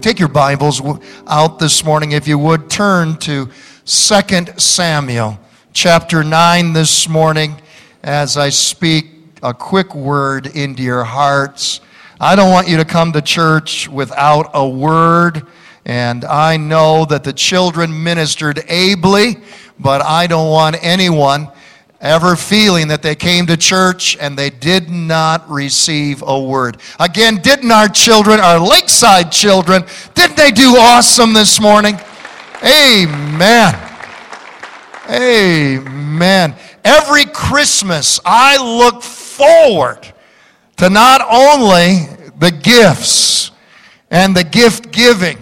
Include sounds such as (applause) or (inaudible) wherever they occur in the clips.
Take your Bibles out this morning, if you would. Turn to 2 Samuel chapter 9 this morning as I speak a quick word into your hearts. I don't want you to come to church without a word, and I know that the children ministered ably, but I don't want anyone ever feeling that they came to church and they did not receive a word. Again, didn't our children, our lakeside children, didn't they do awesome this morning? Amen. Amen. Every Christmas, I look forward to not only the gifts and the gift giving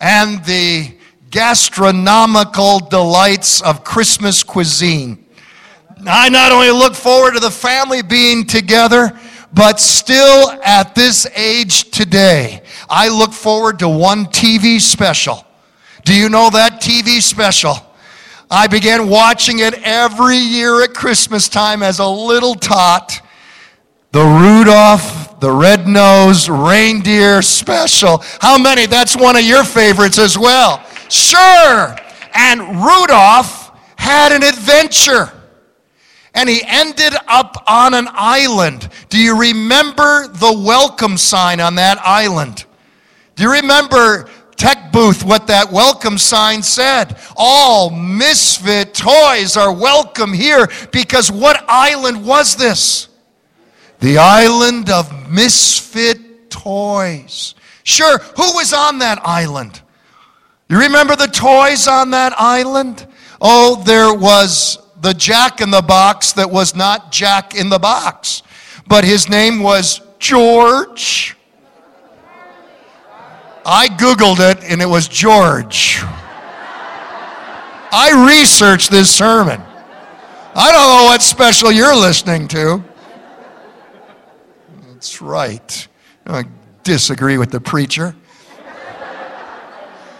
and the gastronomical delights of Christmas cuisine I not only look forward to the family being together, but still at this age today, I look forward to one TV special. Do you know that TV special? I began watching it every year at Christmas time as a little tot. The Rudolph the Red-Nosed Reindeer special. How many? That's one of your favorites as well. Sure. And Rudolph had an adventure and he ended up on an island. Do you remember the welcome sign on that island? Do you remember tech booth what that welcome sign said? All misfit toys are welcome here because what island was this? The island of misfit toys. Sure, who was on that island? You remember the toys on that island? Oh, there was the Jack in the Box that was not Jack in the Box, but his name was George. I Googled it and it was George. I researched this sermon. I don't know what special you're listening to. That's right. I disagree with the preacher.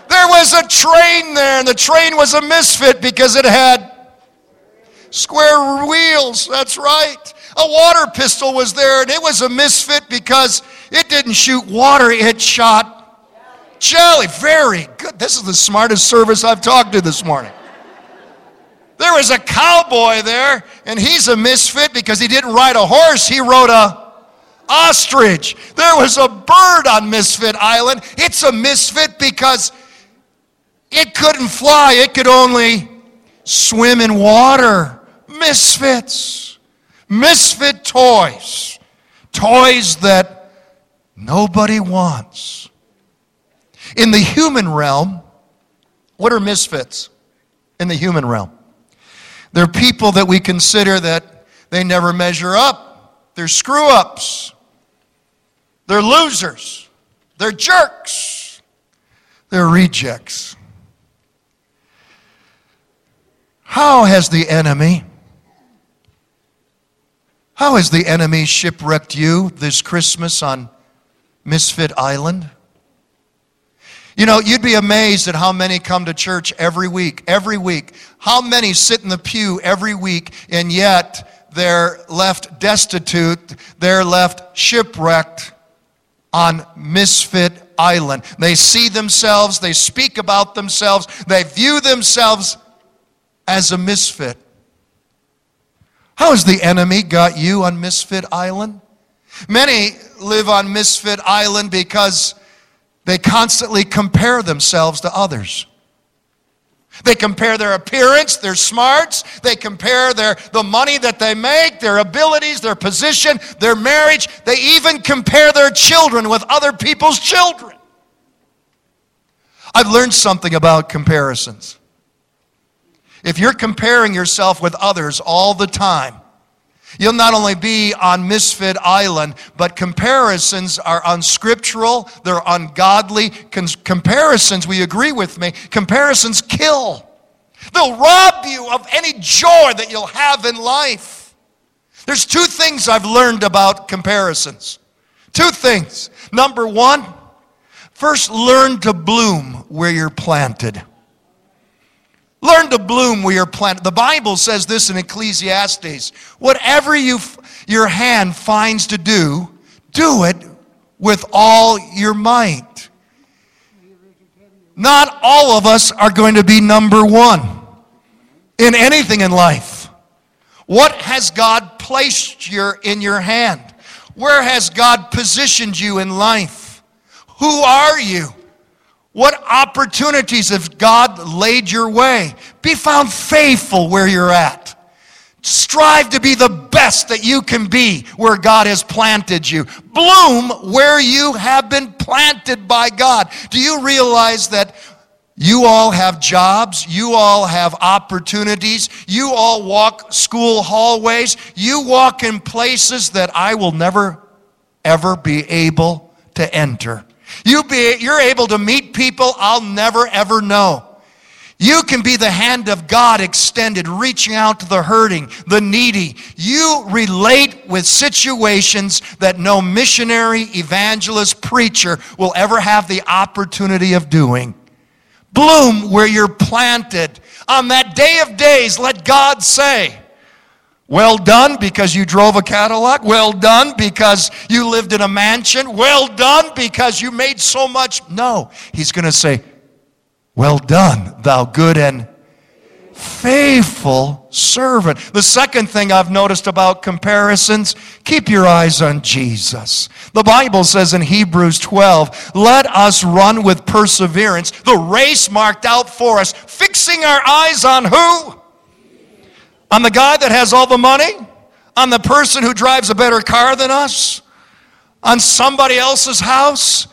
There was a train there, and the train was a misfit because it had Square wheels, that's right. A water pistol was there, and it was a misfit because it didn't shoot water, it shot jelly. Very good. This is the smartest service I've talked to this morning. There was a cowboy there, and he's a misfit because he didn't ride a horse, he rode a ostrich. There was a bird on Misfit Island. It's a misfit because it couldn't fly, it could only swim in water misfits, misfit toys, toys that nobody wants. In the human realm, what are misfits in the human realm? They're people that we consider that they never measure up. They're screw ups. They're losers. They're jerks. They're rejects. How has the enemy how has the enemy shipwrecked you this Christmas on Misfit Island? You know, you'd be amazed at how many come to church every week, every week. How many sit in the pew every week, and yet they're left destitute, they're left shipwrecked on Misfit Island. They see themselves, they speak about themselves, they view themselves as a misfit. How has the enemy got you on Misfit Island? Many live on Misfit Island because they constantly compare themselves to others. They compare their appearance, their smarts, they compare their, the money that they make, their abilities, their position, their marriage. They even compare their children with other people's children. I've learned something about comparisons. If you're comparing yourself with others all the time, you'll not only be on Misfit Island, but comparisons are unscriptural, they're ungodly. comparisons, we agree with me, comparisons kill. They'll rob you of any joy that you'll have in life. There's two things I've learned about comparisons. Two things. Number one, first learn to bloom where you're planted. Learn to bloom where you're planted. The Bible says this in Ecclesiastes whatever you, your hand finds to do, do it with all your might. Not all of us are going to be number one in anything in life. What has God placed your, in your hand? Where has God positioned you in life? Who are you? What opportunities have God laid your way? Be found faithful where you're at. Strive to be the best that you can be where God has planted you. Bloom where you have been planted by God. Do you realize that you all have jobs. You all have opportunities. You all walk school hallways. You walk in places that I will never, ever be able to enter. You be, you're able to meet people I'll never, ever know. You can be the hand of God extended, reaching out to the hurting, the needy. You relate with situations that no missionary, evangelist, preacher will ever have the opportunity of doing. Bloom where you're planted. On that day of days, let God say, well done because you drove a Cadillac. Well done because you lived in a mansion. Well done because you made so much. No, he's going to say, well done, thou good and faithful servant. The second thing I've noticed about comparisons, keep your eyes on Jesus. The Bible says in Hebrews 12, let us run with perseverance the race marked out for us, fixing our eyes on who? On the guy that has all the money? On the person who drives a better car than us? On somebody else's house?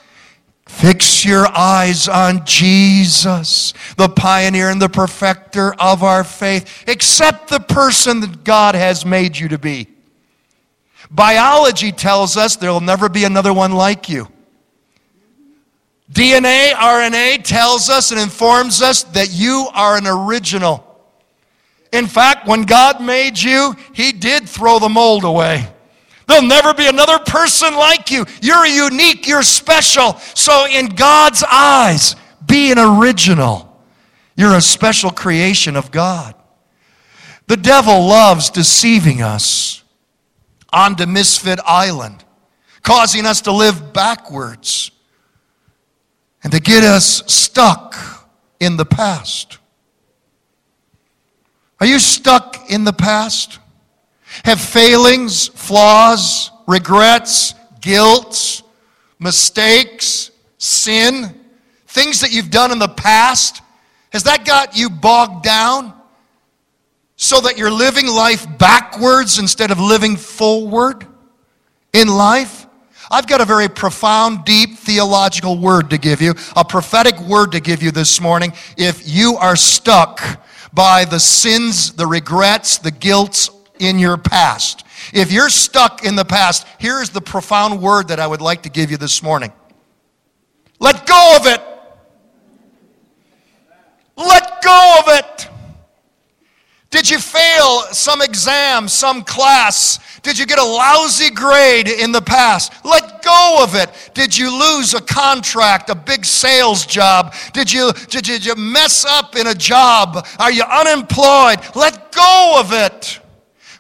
Fix your eyes on Jesus, the pioneer and the perfecter of our faith. Accept the person that God has made you to be. Biology tells us there will never be another one like you. DNA, RNA tells us and informs us that you are an original. In fact, when God made you, He did throw the mold away. There'll never be another person like you. You're unique, you're special. So, in God's eyes, be an original. You're a special creation of God. The devil loves deceiving us onto Misfit Island, causing us to live backwards and to get us stuck in the past. Are you stuck in the past? have failings, flaws, regrets, guilt, mistakes, sin, things that you've done in the past? Has that got you bogged down so that you're living life backwards instead of living forward in life? I've got a very profound, deep theological word to give you, a prophetic word to give you this morning. If you are stuck by the sins, the regrets, the guilts, in your past. If you're stuck in the past, here's the profound word that I would like to give you this morning let go of it. Let go of it. Did you fail some exam, some class? Did you get a lousy grade in the past? Let go of it. Did you lose a contract, a big sales job? Did you, did you, did you mess up in a job? Are you unemployed? Let go of it.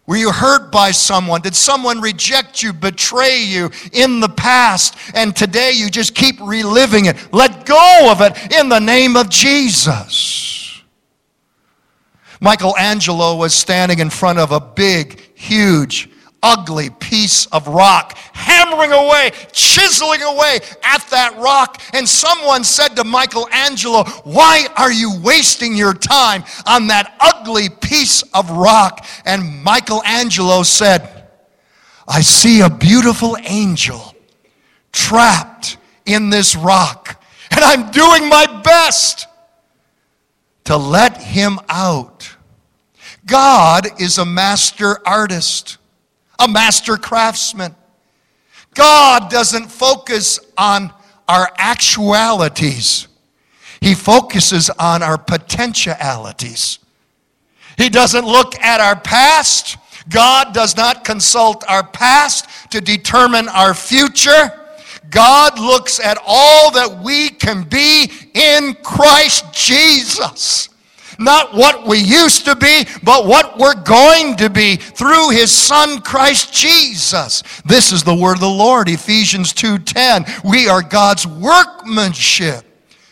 Were you hurt by someone? Did someone reject you, betray you in the past, and today you just keep reliving it? Let go of it in the name of Jesus. Michelangelo was standing in front of a big, huge ugly piece of rock, hammering away, chiseling away at that rock. And someone said to Michelangelo, Why are you wasting your time on that ugly piece of rock? And Michelangelo said, I see a beautiful angel trapped in this rock, and I'm doing my best to let him out. God is a master artist a master craftsman. God doesn't focus on our actualities, He focuses on our potentialities. He doesn't look at our past. God does not consult our past to determine our future. God looks at all that we can be in Christ Jesus not what we used to be, but what we're going to be through his son Christ Jesus. This is the word of the Lord, Ephesians 2:10. We are God's workmanship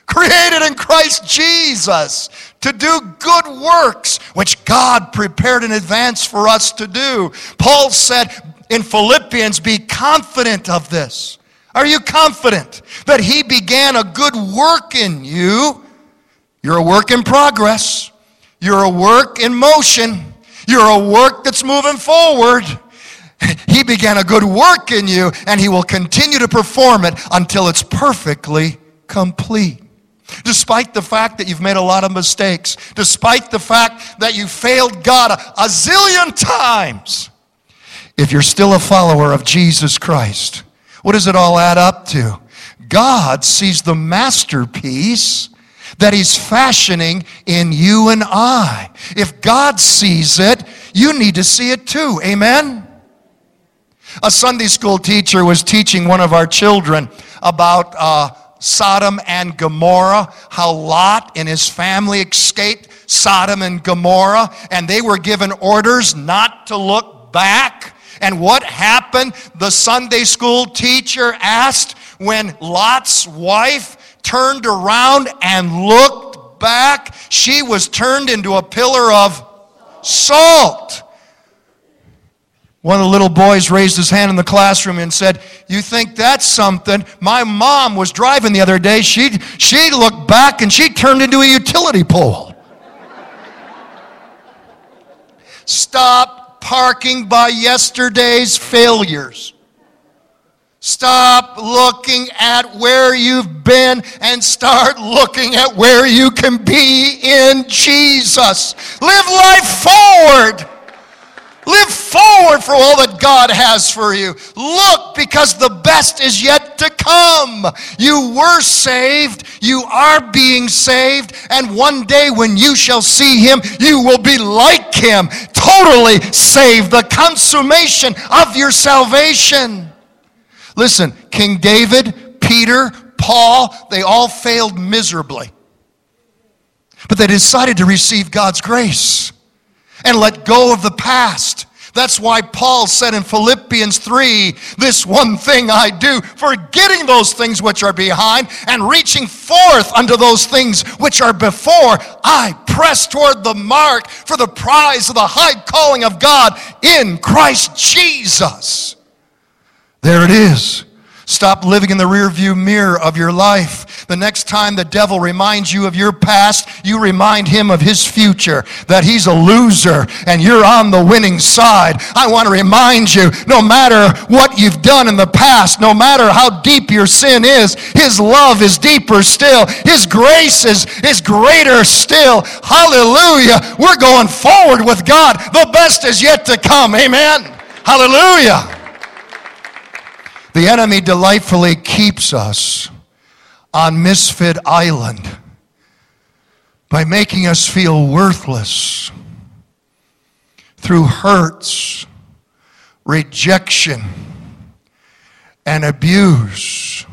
created in Christ Jesus to do good works, which God prepared in advance for us to do. Paul said in Philippians, Be confident of this. Are you confident that He began a good work in you? You're a work in progress, you're a work in motion, you're a work that's moving forward. (laughs) He began a good work in you, and He will continue to perform it until it's perfectly complete. Despite the fact that you've made a lot of mistakes, despite the fact that you failed God a, a zillion times, if you're still a follower of Jesus Christ, what does it all add up to? God sees the masterpiece that He's fashioning in you and I. If God sees it, you need to see it too. Amen? A Sunday school teacher was teaching one of our children about uh, Sodom and Gomorrah, how Lot and his family escaped Sodom and Gomorrah, and they were given orders not to look back. And what happened? The Sunday school teacher asked when Lot's wife turned around and looked back, she was turned into a pillar of salt. One of the little boys raised his hand in the classroom and said, You think that's something? My mom was driving the other day. She, she looked back and she turned into a utility pole. Stop parking by yesterday's failures. Stop looking at where you've been and start looking at where you can be in Jesus. Live life forward. Live forward for all that God has for you. Look, because the best is yet to come. You were saved, you are being saved, and one day when you shall see Him, you will be like Him, totally saved, the consummation of your salvation. Listen, King David, Peter, Paul, they all failed miserably. But they decided to receive God's grace and let go of the past. That's why Paul said in Philippians 3 this one thing I do, forgetting those things which are behind and reaching forth unto those things which are before, I press toward the mark for the prize of the high calling of God in Christ Jesus. There it is. Stop living in the rearview mirror of your life. The next time the devil reminds you of your past, you remind him of his future, that he's a loser and you're on the winning side. I want to remind you no matter what you've done in the past, no matter how deep your sin is, his love is deeper still. His grace is, is greater still. Hallelujah. We're going forward with God. The best is yet to come. Amen. Hallelujah. The enemy delightfully keeps us on Misfit Island by making us feel worthless through hurts, rejection, and abuse.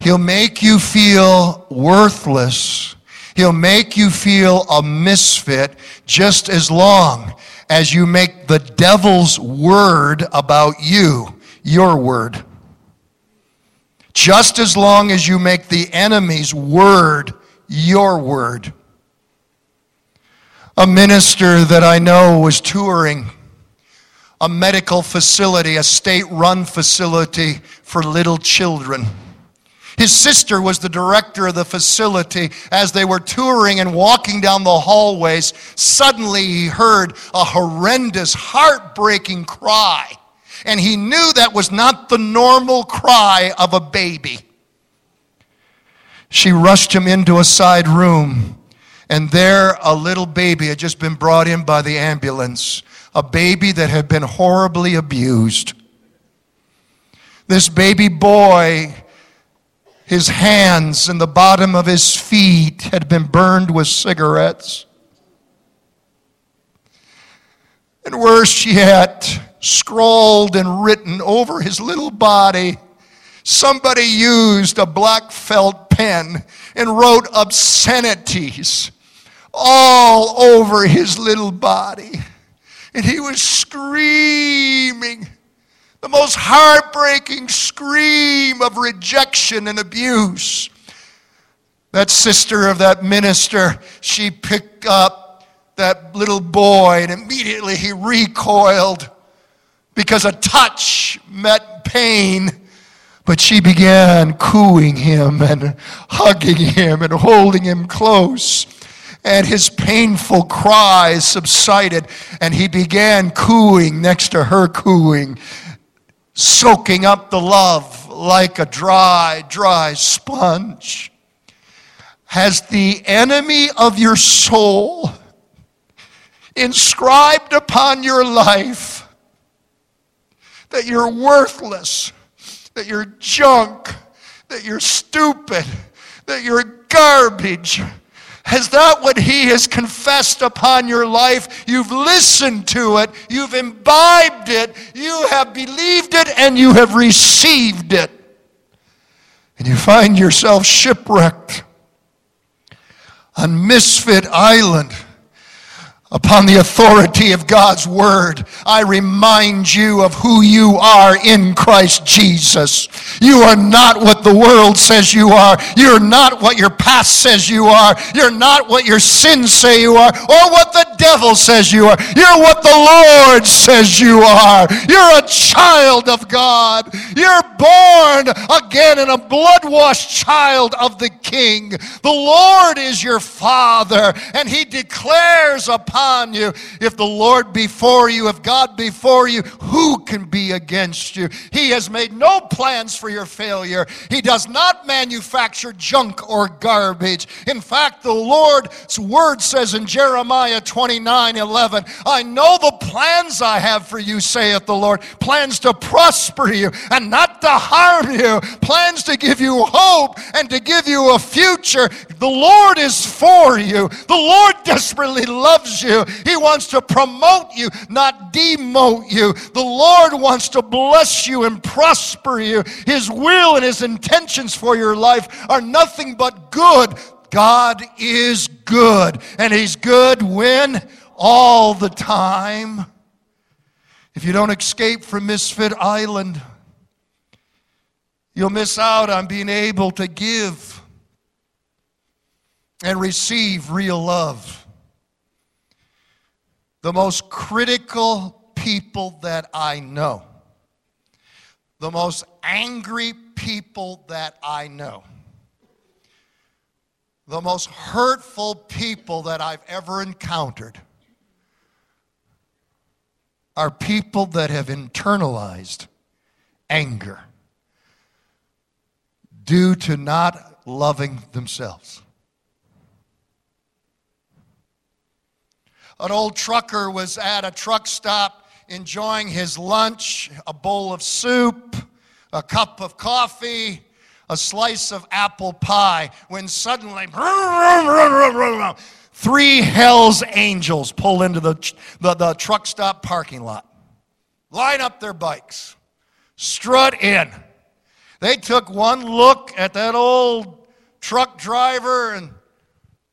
He'll make you feel worthless. He'll make you feel a misfit just as long as you make the devil's word about you your word. Just as long as you make the enemy's word your word. A minister that I know was touring a medical facility, a state run facility for little children. His sister was the director of the facility. As they were touring and walking down the hallways, suddenly he heard a horrendous, heartbreaking cry and he knew that was not the normal cry of a baby. She rushed him into a side room, and there a little baby had just been brought in by the ambulance, a baby that had been horribly abused. This baby boy, his hands and the bottom of his feet had been burned with cigarettes. And worse yet, scrawled and written over his little body. Somebody used a black felt pen and wrote obscenities all over his little body. And he was screaming the most heartbreaking scream of rejection and abuse. that sister of that minister, she picked up that little boy and immediately he recoiled because a touch met pain. But she began cooing him and hugging him and holding him close. And his painful cries subsided, and he began cooing next to her cooing, soaking up the love like a dry, dry sponge. Has the enemy of your soul inscribed upon your life that you're worthless, that you're junk, that you're stupid, that you're garbage? Has that what he has confessed upon your life? You've listened to it, you've imbibed it, you have believed it, and you have received it. And you find yourself shipwrecked on Misfit Island upon the authority of God's word, I remind you of who you are in Christ Jesus. You are not what the world says you are. You're not what your past says you are. You're not what your sins say you are or what the devil says you are. You're what the Lord says you are. You're a child of God. You're born again in a blood washed child of the King. The Lord is your Father, and He declares upon upon you. If the Lord before you, if God before you, who can be against you? He has made no plans for your failure. He does not manufacture junk or garbage. In fact, the Lord's word says in Jeremiah 29 11, I know the plans I have for you, saith the Lord, plans to prosper you and not to harm you, plans to give you hope and to give you a future. The Lord is for you. The Lord desperately loves you you. He wants to promote you, not demote you. The Lord wants to bless you and prosper you. His will and His intentions for your life are nothing but good. God is good, and He's good when? All the time. If you don't escape from Misfit Island, you'll miss out on being able to give and receive real love the most critical people that I know, the most angry people that I know, the most hurtful people that I've ever encountered are people that have internalized anger due to not loving themselves. An old trucker was at a truck stop enjoying his lunch, a bowl of soup, a cup of coffee, a slice of apple pie, when suddenly three Hell's Angels pull into the, the, the truck stop parking lot, line up their bikes, strut in. They took one look at that old truck driver and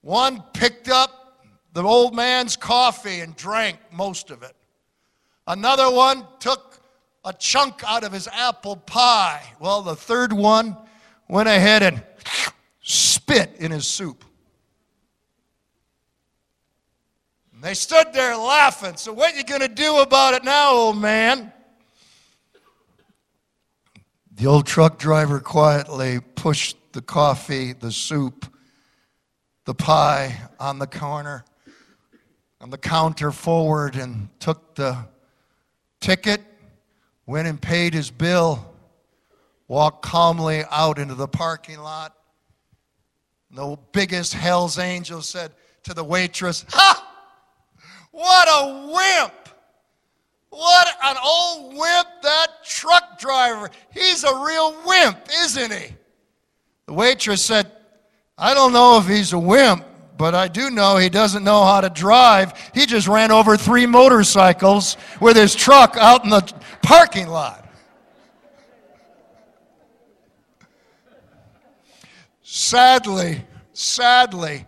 one picked up the old man's coffee and drank most of it. Another one took a chunk out of his apple pie. Well, the third one went ahead and spit in his soup. And they stood there laughing. So, what you going to do about it now, old man? The old truck driver quietly pushed the coffee, the soup, the pie on the corner on the counter forward and took the ticket, went and paid his bill, walked calmly out into the parking lot. The biggest Hell's Angel said to the waitress, Ha! What a wimp! What an old wimp that truck driver. He's a real wimp, isn't he? The waitress said, I don't know if he's a wimp, but I do know he doesn't know how to drive. He just ran over three motorcycles with his truck out in the parking lot. Sadly, sadly,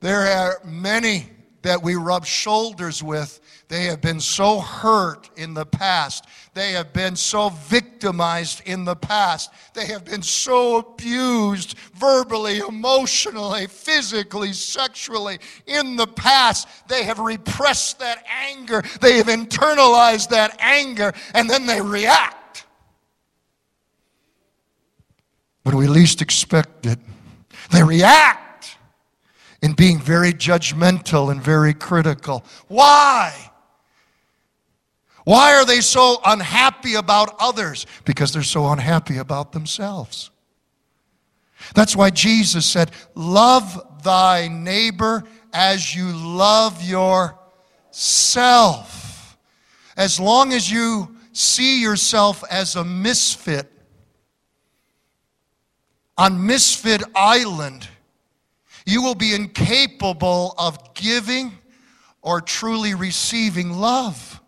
there are many that we rub shoulders with They have been so hurt in the past. They have been so victimized in the past. They have been so abused verbally, emotionally, physically, sexually in the past. They have repressed that anger. They have internalized that anger, and then they react. When we least expect it, they react in being very judgmental and very critical. Why? Why are they so unhappy about others? Because they're so unhappy about themselves. That's why Jesus said, Love thy neighbor as you love yourself. As long as you see yourself as a misfit, on Misfit Island, you will be incapable of giving or truly receiving love.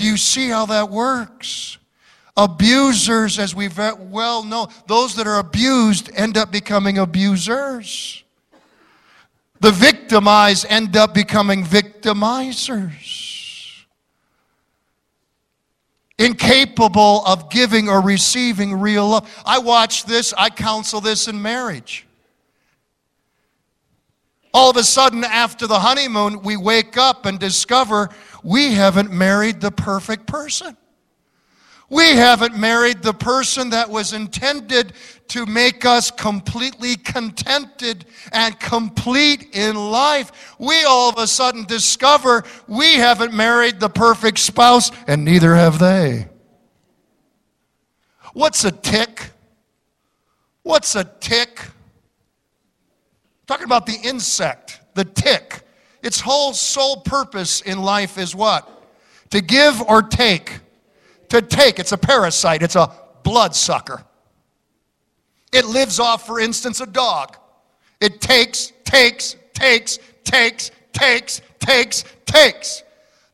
Do you see how that works? Abusers, as we well know, those that are abused end up becoming abusers. The victimized end up becoming victimizers. Incapable of giving or receiving real love. I watch this, I counsel this in marriage. All of a sudden, after the honeymoon, we wake up and discover we haven't married the perfect person. We haven't married the person that was intended to make us completely contented and complete in life. We all of a sudden discover we haven't married the perfect spouse, and neither have they. What's a tick? What's a tick? Talking about the insect, the tick. Its whole sole purpose in life is what? To give or take. To take. It's a parasite, it's a bloodsucker. It lives off, for instance, a dog. It takes, takes, takes, takes, takes, takes, takes.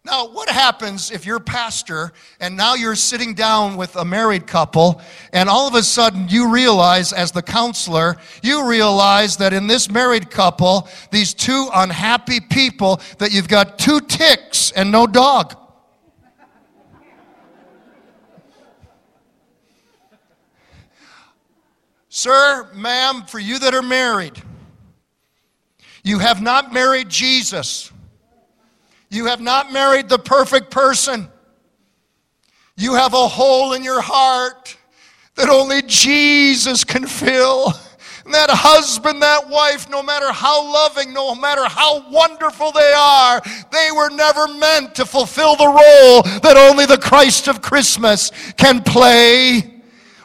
Now, what happens if you're pastor and now you're sitting down with a married couple and all of a sudden you realize, as the counselor, you realize that in this married couple, these two unhappy people, that you've got two ticks and no dog? Sir, ma'am, for you that are married, you have not married Jesus. You have not married the perfect person. You have a hole in your heart that only Jesus can fill. And that husband, that wife, no matter how loving, no matter how wonderful they are, they were never meant to fulfill the role that only the Christ of Christmas can play.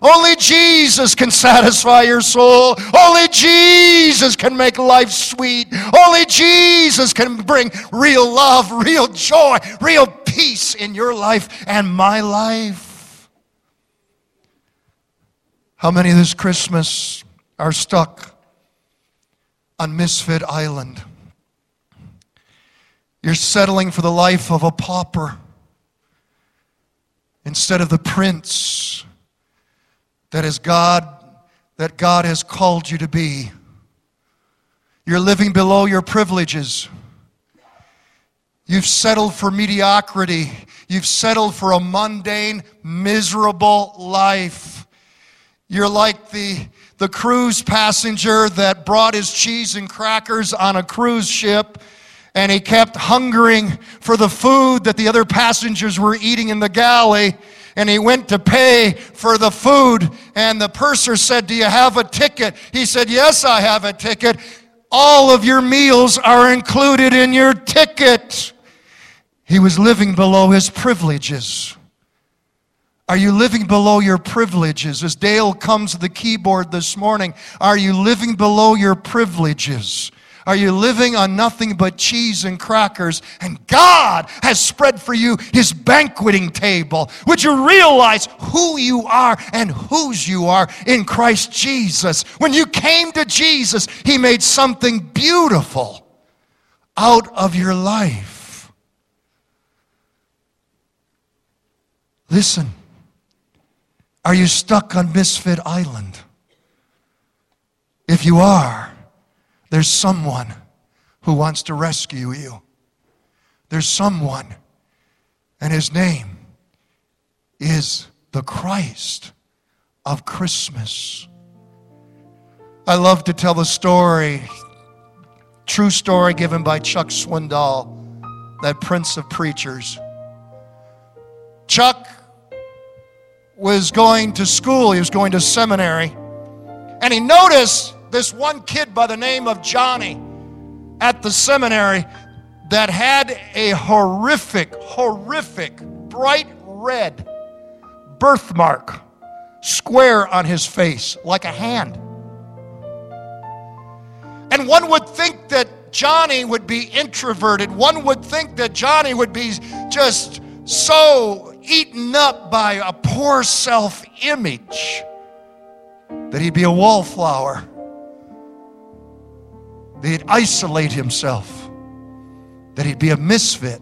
Only Jesus can satisfy your soul. Only Jesus can make life sweet. Only Jesus can bring real love, real joy, real peace in your life and my life. How many this Christmas are stuck on Misfit Island? You're settling for the life of a pauper instead of the prince that is God that God has called you to be. You're living below your privileges. You've settled for mediocrity. You've settled for a mundane, miserable life. You're like the, the cruise passenger that brought his cheese and crackers on a cruise ship and he kept hungering for the food that the other passengers were eating in the galley and he went to pay for the food. And the purser said, Do you have a ticket? He said, Yes, I have a ticket. All of your meals are included in your ticket. He was living below his privileges. Are you living below your privileges? As Dale comes to the keyboard this morning, are you living below your privileges? Are you living on nothing but cheese and crackers? And God has spread for you his banqueting table. Would you realize who you are and whose you are in Christ Jesus? When you came to Jesus, he made something beautiful out of your life. Listen, are you stuck on Misfit Island? If you are, there's someone who wants to rescue you. There's someone, and his name is the Christ of Christmas. I love to tell the story, true story given by Chuck Swindoll, that prince of preachers. Chuck was going to school, he was going to seminary, and he noticed this one kid by the name of Johnny at the seminary that had a horrific, horrific, bright red birthmark square on his face, like a hand. And one would think that Johnny would be introverted. One would think that Johnny would be just so eaten up by a poor self image that he'd be a wallflower, that he'd isolate himself, that he'd be a misfit.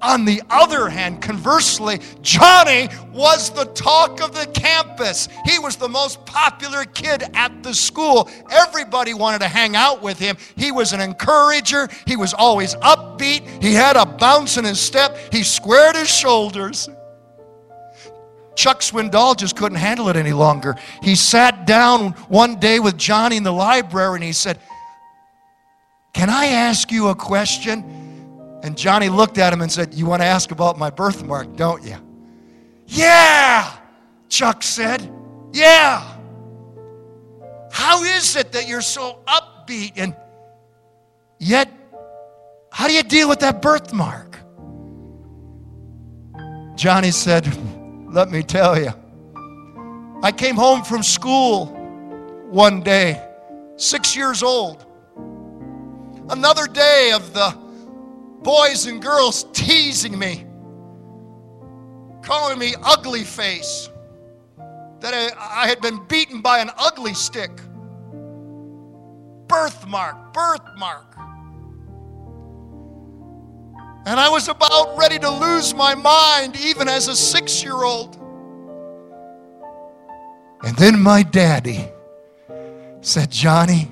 On the other hand, conversely, Johnny was the talk of the campus. He was the most popular kid at the school. Everybody wanted to hang out with him. He was an encourager. He was always upbeat. He had a bounce in his step. He squared his shoulders. Chuck Swindoll just couldn't handle it any longer. He sat down one day with Johnny in the library and he said, Can I ask you a question? And Johnny looked at him and said, You want to ask about my birthmark, don't you? Yeah, Chuck said. Yeah. How is it that you're so upbeat and yet, how do you deal with that birthmark? Johnny said, Let me tell you. I came home from school one day, six years old. Another day of the boys and girls teasing me, calling me ugly face, that I, I had been beaten by an ugly stick. Birthmark, birthmark. And I was about ready to lose my mind, even as a six year old. And then my daddy said, Johnny,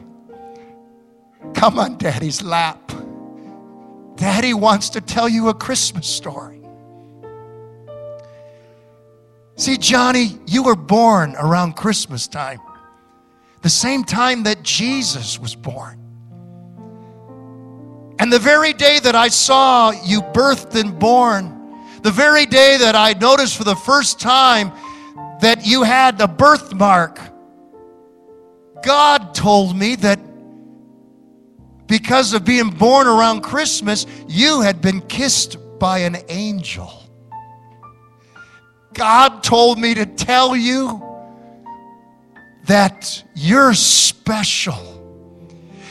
come on daddy's lap. Daddy wants to tell you a Christmas story. See, Johnny, you were born around Christmas time, the same time that Jesus was born. And the very day that I saw you birthed and born, the very day that I noticed for the first time that you had a birthmark, God told me that because of being born around Christmas, you had been kissed by an angel. God told me to tell you that you're special.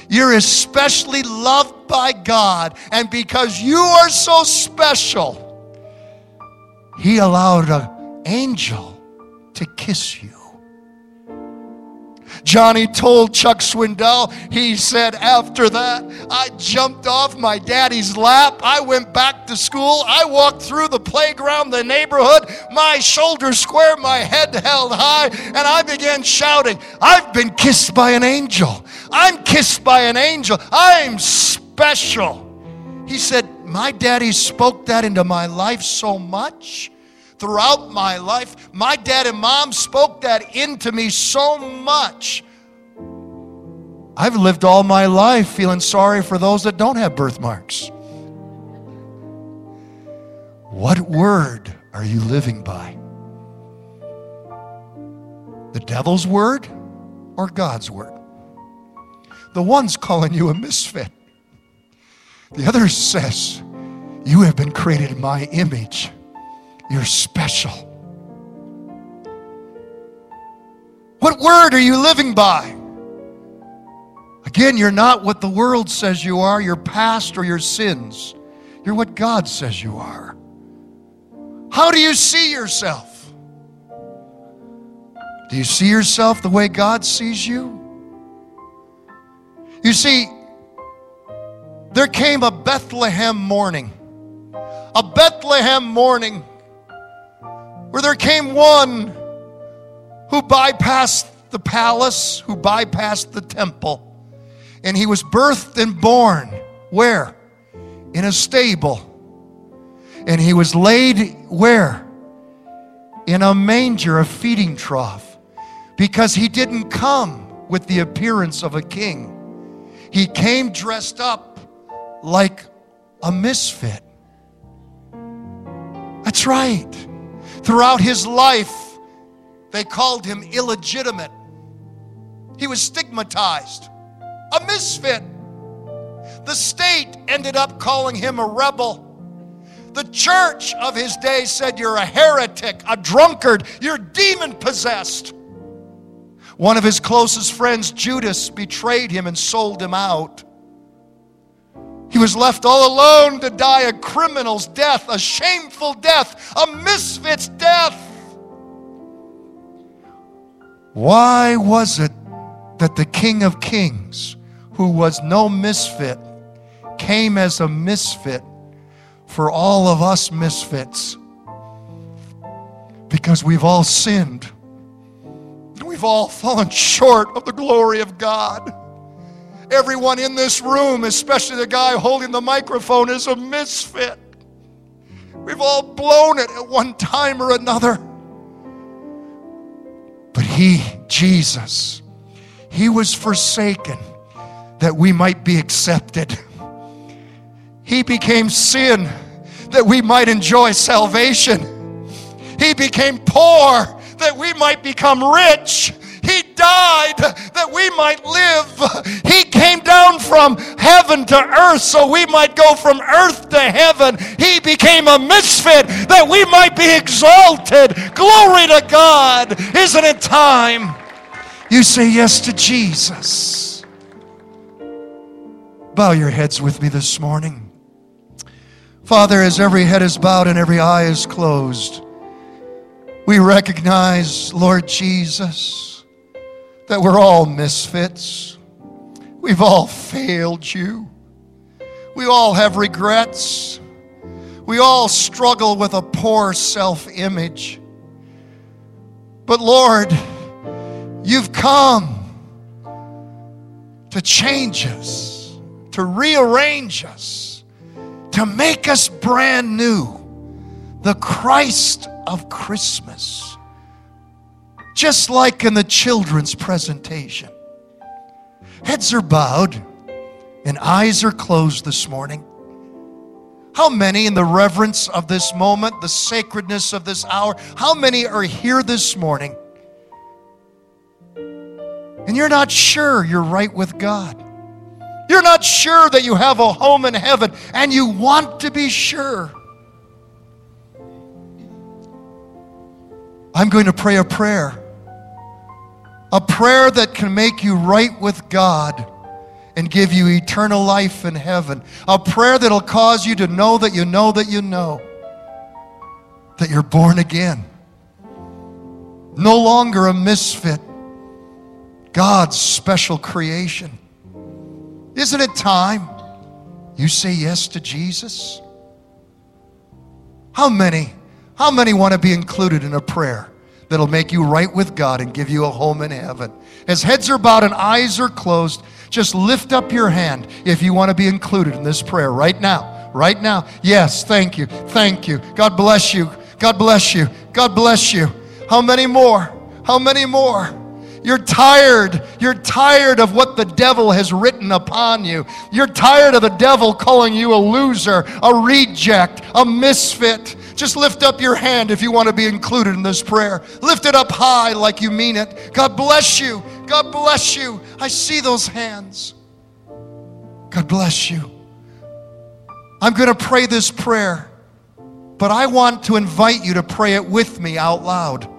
You're especially loved by God. And because you are so special, He allowed an angel to kiss you. Johnny told Chuck Swindoll, he said, after that, I jumped off my daddy's lap. I went back to school. I walked through the playground, the neighborhood, my shoulders square, my head held high, and I began shouting, I've been kissed by an angel. I'm kissed by an angel. I'm special. He said, My daddy spoke that into my life so much throughout my life. My dad and mom spoke that into me so much. I've lived all my life feeling sorry for those that don't have birthmarks. What word are you living by? The devil's word or God's word? The one's calling you a misfit. The other says, You have been created in my image. You're special. What word are you living by? Again, you're not what the world says you are, your past or your sins. You're what God says you are. How do you see yourself? Do you see yourself the way God sees you? You see, there came a Bethlehem morning, a Bethlehem morning where there came one who bypassed the palace, who bypassed the temple And he was birthed and born where? In a stable. And he was laid where? In a manger, a feeding trough. Because he didn't come with the appearance of a king. He came dressed up like a misfit. That's right. Throughout his life, they called him illegitimate. He was stigmatized, a misfit. The state ended up calling him a rebel. The church of his day said, You're a heretic, a drunkard, you're demon possessed. One of his closest friends, Judas, betrayed him and sold him out. He was left all alone to die a criminal's death, a shameful death, a misfit's death. Why was it that the King of Kings, who was no misfit, came as a misfit for all of us misfits? Because we've all sinned. We've all fallen short of the glory of God. Everyone in this room, especially the guy holding the microphone, is a misfit. We've all blown it at one time or another. But He, Jesus, He was forsaken that we might be accepted. He became sin that we might enjoy salvation. He became poor that we might become rich. Died that we might live. He came down from heaven to earth so we might go from earth to heaven. He became a misfit that we might be exalted. Glory to God. Isn't it time? You say yes to Jesus. Bow your heads with me this morning. Father, as every head is bowed and every eye is closed, we recognize, Lord Jesus, that we're all misfits. We've all failed you. We all have regrets. We all struggle with a poor self image. But Lord, you've come to change us, to rearrange us, to make us brand new. The Christ of Christmas. Just like in the children's presentation. Heads are bowed and eyes are closed this morning. How many, in the reverence of this moment, the sacredness of this hour, how many are here this morning and you're not sure you're right with God? You're not sure that you have a home in heaven and you want to be sure. I'm going to pray a prayer. A prayer that can make you right with God and give you eternal life in heaven. A prayer that'll cause you to know that you know that you know that you're born again. No longer a misfit, God's special creation. Isn't it time you say yes to Jesus? How many? How many want to be included in a prayer that'll make you right with God and give you a home in heaven? As heads are bowed and eyes are closed, just lift up your hand if you want to be included in this prayer right now. Right now. Yes, thank you. Thank you. God bless you. God bless you. God bless you. How many more? How many more? You're tired. You're tired of what the devil has written upon you. You're tired of the devil calling you a loser, a reject, a misfit. Just lift up your hand if you want to be included in this prayer. Lift it up high like you mean it. God bless you. God bless you. I see those hands. God bless you. I'm going to pray this prayer, but I want to invite you to pray it with me out loud.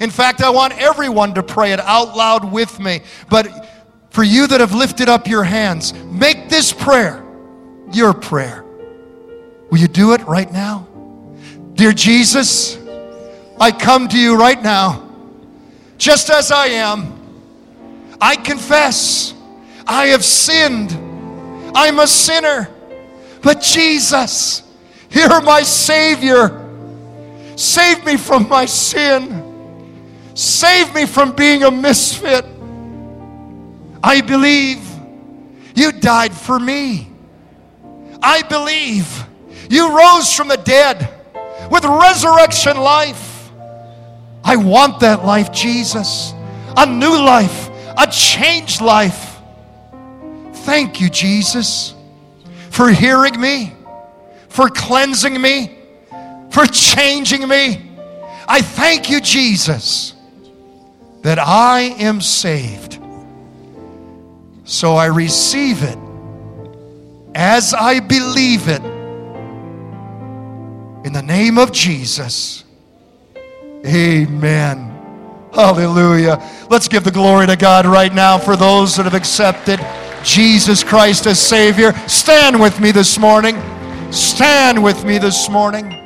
In fact, I want everyone to pray it out loud with me. But for you that have lifted up your hands, make this prayer your prayer. Will you do it right now? Dear Jesus, I come to you right now, just as I am. I confess I have sinned. I'm a sinner. But Jesus, you're my Savior. Save me from my sin. Save me from being a misfit. I believe You died for me. I believe you rose from the dead with resurrection life. I want that life, Jesus. A new life, a changed life. Thank you, Jesus, for hearing me, for cleansing me, for changing me. I thank you, Jesus, that I am saved. So I receive it as I believe it. In the name of Jesus. Amen. Hallelujah. Let's give the glory to God right now for those that have accepted Jesus Christ as Savior. Stand with me this morning. Stand with me this morning.